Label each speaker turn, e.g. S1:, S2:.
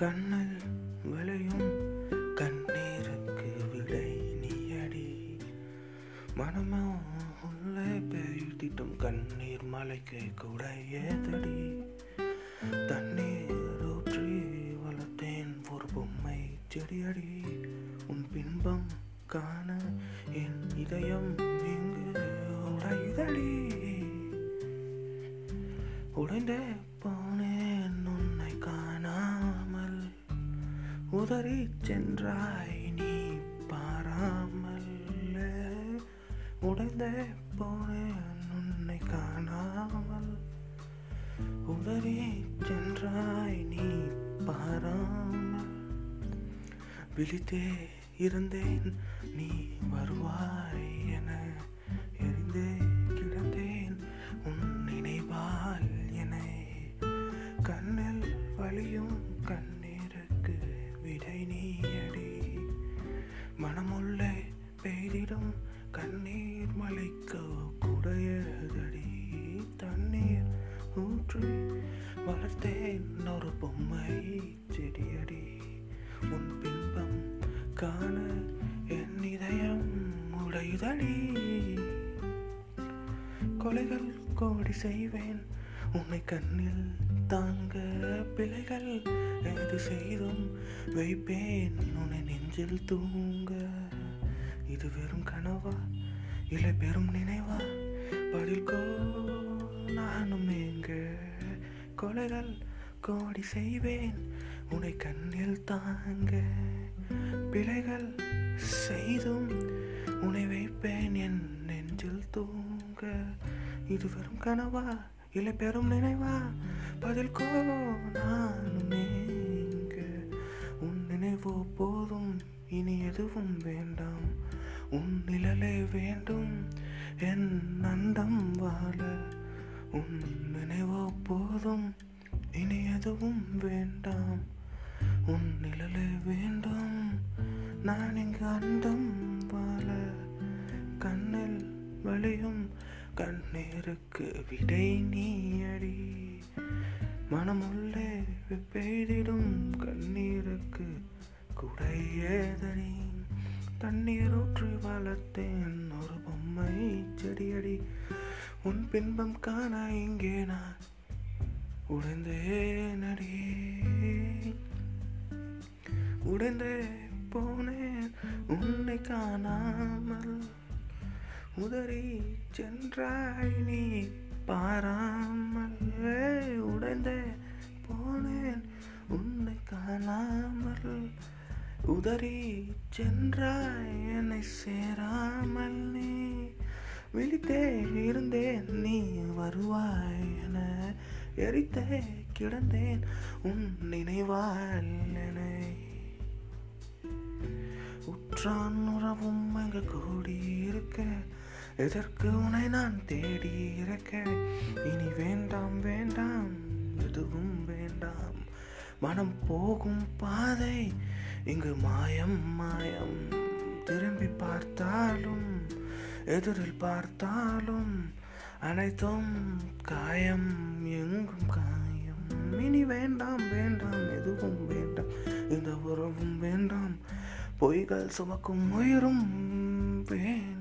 S1: கண்ணல் விளையும் கண்ணீருக்கு விடை நீயடி. மனமும் உள்ளே பெய்திட்டும் கண்ணீர் மலைக்கு கூட ஏதடி தண்ணீர் ஊற்றி வளர்த்தேன் ஒரு பொம்மை செடியடி. உன் பின்பம் காண என் இதயம் இங்கு உடைதடி உடைந்த பா உதறி சென்றாய் நீ பாராமல். உடைந்தே போனேன் உன்னை காணாமல். உதறி சென்றாய் நீ பாராமல். விழித்தே இருந்தேன் நீ வருவாய் என பெய்திடும் கண்ணீர் மலைக்கு குடையதடி தண்ணீர் ஊற்றி வளர்த்தேன் ஒரு பொம்மை செடியடி. உன் பின்பம் காண என் இதயம் உடையுதடி கொலைகள் கோடி செய்வேன் உன்னை கண்ணில் தாங்க பிழைகள். எது செய்தும் வைப்பேன் உன்னை நெஞ்சில் தூங்க இது வெறும் கனவா? இல்லை பெரும் நினைவா? பதில் கோ நானும் எங்க கொலைகள் கோடி செய்வேன். உன்னை கண்ணில் தாங்க பிழைகள் செய்தும் உனை வைப்பேன். என் நெஞ்சில் தூங்க. இது வெறும் கனவா? இல்லை பெரும் நினைவா? பதில் கோ நானும் எங்க உன் நினைவோ போதும். இனி எதுவும் வேண்டாம். உன் நிழலே வேண்டும். என் நந்தம் வாழ உன் நினைவோ போதும். இனி எதுவும் வேண்டாம். உன் நிழலே வேண்டும். நான் இங்கு அண்டம் வாழ. கண்ணில் வழியும் கண்ணீருக்கு விடை நீயடி. மனமுள்ளே பெய்திடும் கண்ணீருக்கு குடையேதனி. தண்ணீர் ஊற்றி வளர்த்தேன். ஒரு பொம்மை செடியடி உன் பின்பம் காண இங்கே நான் உடைந்தேனடி. உடைந்தே போனேன் உன்னை காணாமல். உதறி சென்றாய் நீ பாராமல். உடைந்தே போனேன் உன்னை காணாமல். உதறி சென்றாய் என்னை சேராமல் நீ. விழித்தே இருந்தேன் நீ வருவாய் என எரித்தே கிடந்தேன் உன் நினைவால் என்னை. உற்றான் உறவும் அங்கு கூடி இருக்க எதற்கு உன்னை நான் தேடி இருக்க இனி வேண்டாம் வேண்டாம் எதுவும் வேண்டாம். மனம் போகும் பாதை இங்கு மாயம் மாயம். திரும்பி பார்த்தாலும் எதிரில் பார்த்தாலும் அனைத்தும் காயம் எங்கும் காயம். இனி வேண்டாம் வேண்டாம் எதுவும் வேண்டாம். இந்த உறவும் வேண்டாம். பொய்கள் சுமக்கும் உயிரும் வேண்டாம்.